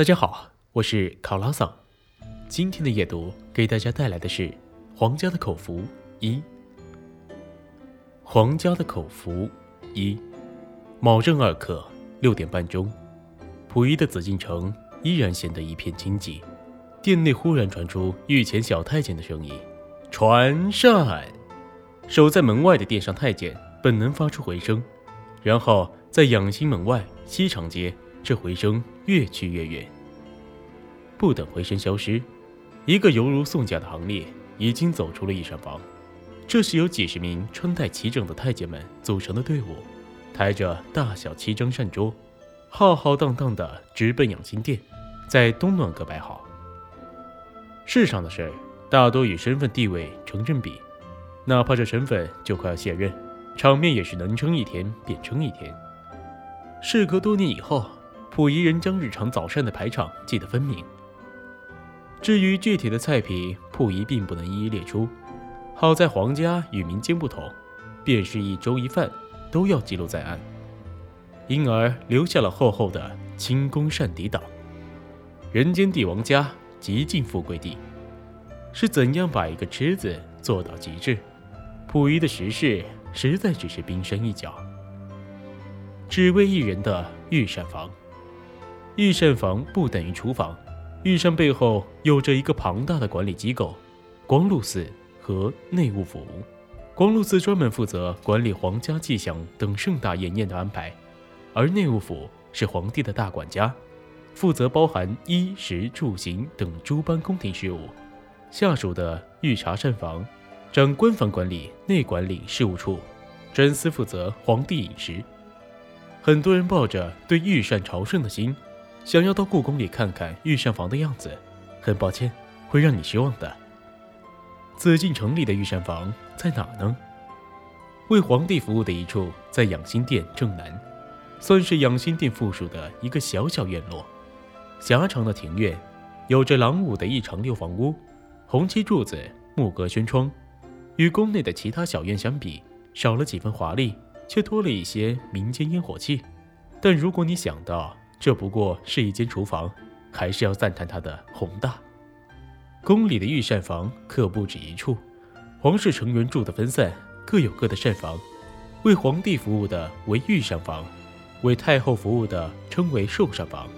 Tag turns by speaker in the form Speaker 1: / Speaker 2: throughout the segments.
Speaker 1: 大家好，我是考拉桑。今天的夜读给大家带来的是皇家的口福一。皇家的口福一，卯正二刻六点半钟，溥仪的紫禁城依然显得一片清寂。殿内忽然传出御前小太监的声音：“传膳。”守在门外的殿上太监本能发出回声，然后在养心门外西长街。这回声越去越远，不等回声消失，一个犹如宋家的行列已经走出了御膳房。这是由几十名穿戴齐整的太监们组成的队伍，抬着大小七张膳桌，浩浩荡荡地直奔养心殿，在东暖阁摆好。世上的事儿大多与身份地位成正比，哪怕这身份就快要卸任，场面也是能撑一天便撑一天。事隔多年以后。溥仪仍将日常早膳的排场记得分明。至于具体的菜品，溥仪并不能一一列出。好在皇家与民间不同，便是一粥一饭都要记录在案，因而留下了厚厚的清宫膳底档。人间帝王家，极尽富贵地，是怎样把一个吃字做到极致？溥仪的食事实在只是冰山一角。只为一人的御膳房。御膳房不等于厨房，御膳背后有着一个庞大的管理机构——光禄寺和内务府。光禄寺专门负责管理皇家祭享等盛大宴宴的安排，而内务府是皇帝的大管家，负责包含衣食住行等诸般宫廷事务。下属的御茶膳房掌官方管理内管理事务处，专司负责皇帝饮食。很多人抱着对御膳朝圣的心。想要到故宫里看看御膳房的样子，很抱歉，会让你失望的。紫禁城里的御膳房在哪呢？为皇帝服务的一处在养心殿正南，算是养心殿附属的一个小小院落。狭长的庭院，有着廊庑的一长六房屋，红漆柱子，木格轩窗，与宫内的其他小院相比，少了几分华丽，却多了一些民间烟火气。但如果你想到，这不过是一间厨房，还是要赞叹它的宏大。宫里的御膳房可不止一处，皇室成员住的分散，各有各的膳房。为皇帝服务的为御膳房，为太后服务的称为寿膳房。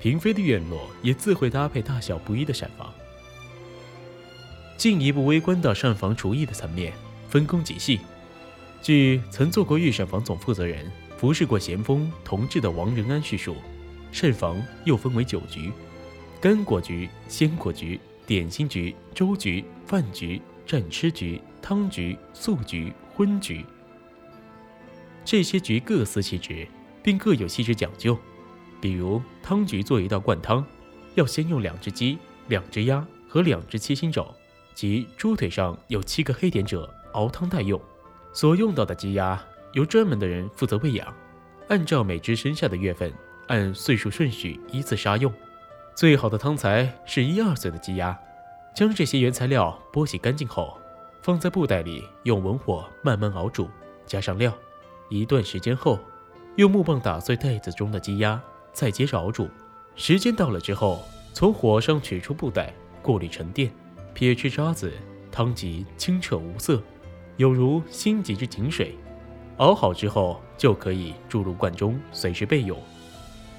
Speaker 1: 嫔妃的院落也自会搭配大小不一的膳房。进一步微观到膳房厨艺的层面，分工极细。据曾做过御膳房总负责人。服侍过咸丰同治的王仁安叙述，膳房又分为九局：干果局、鲜果局、点心局、粥局、饭局、蘸吃局、汤局、素局、荤局。这些局各司其职，并各有细致讲究。比如汤局做一道灌汤，要先用两只鸡、两只鸭和两只七星肘，即猪腿上有七个黑点者熬汤待用。所用到的鸡鸭。由专门的人负责喂养，按照每只生下的月份，按岁数顺序依次杀用。最好的汤材是一二岁的鸡鸭。将这些原材料剥洗干净后，放在布袋里，用文火慢慢熬煮，加上料。一段时间后，用木棒打碎袋子中的鸡鸭，再接着熬煮。时间到了之后，从火上取出布袋，过滤沉淀，撇去渣子，汤即清澈无色，有如新极之井水。熬好之后，就可以注入罐中，随时备用。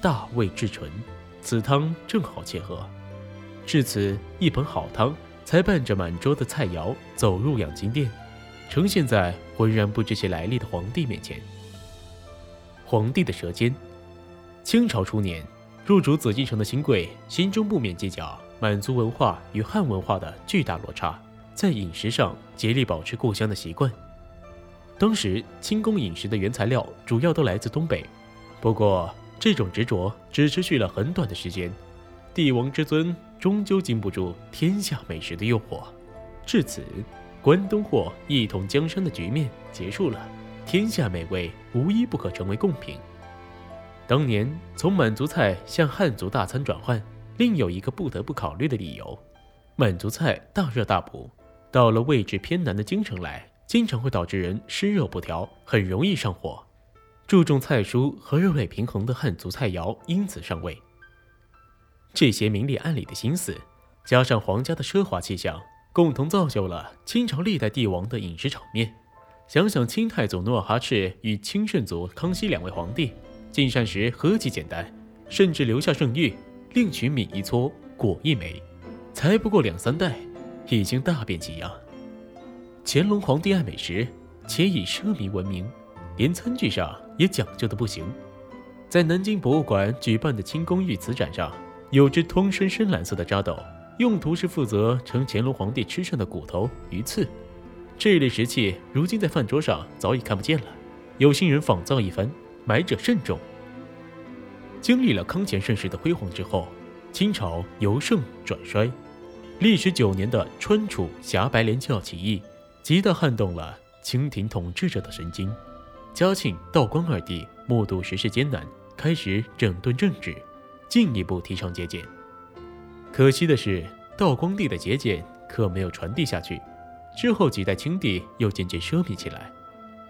Speaker 1: 大味至纯，此汤正好切合。至此，一盆好汤才伴着满桌的菜肴走入养心殿，呈现在浑然不知其来历的皇帝面前。皇帝的舌尖。清朝初年，入主紫禁城的新贵心中不免计较满族文化与汉文化的巨大落差，在饮食上竭力保持故乡的习惯。当时清宫饮食的原材料主要都来自东北，不过这种执着只持续了很短的时间。帝王之尊终究经不住天下美食的诱惑，至此，关东货一统江山的局面结束了。天下美味无一不可成为贡品。当年从满族菜向汉族大餐转换，另有一个不得不考虑的理由：满族菜大热大补，到了位置偏南的京城来。经常会导致人湿热不调，很容易上火。注重菜蔬和肉类平衡的汉族菜肴因此上位。这些明里暗里的心思，加上皇家的奢华气象，共同造就了清朝历代帝王的饮食场面。想想清太祖努尔哈赤与清圣祖康熙两位皇帝进膳时何其简单，甚至留下圣谕，另取米一撮，果一枚，才不过两三代，已经大变几样。乾隆皇帝爱美食，且以奢靡闻名，连餐具上也讲究的不行。在南京博物馆举办的清宫御瓷展上，有只通身深蓝色的扎斗，用途是负责盛乾隆皇帝吃剩的骨头、鱼刺。这类石器如今在饭桌上早已看不见了，有心人仿造一番，买者慎重。经历了康乾盛世的辉煌之后，清朝由盛转衰，历时九年的川楚峡白莲教起义，极大撼动了清廷统治者的神经。嘉庆、道光二帝目睹时势艰难，开始整顿政治，进一步提倡节俭。可惜的是，道光帝的节俭可没有传递下去。之后几代清帝又渐渐奢靡起来，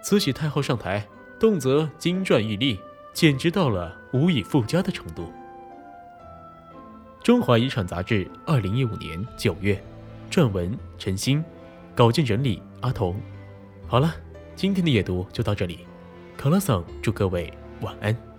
Speaker 1: 慈禧太后上台，动辄金钻玉立，简直到了无以复加的程度。《中华遗产》杂志，二零一五年九月，撰文陈鑫，稿件整理阿童。好了，今天的阅读就到这里，卡拉桑祝各位晚安。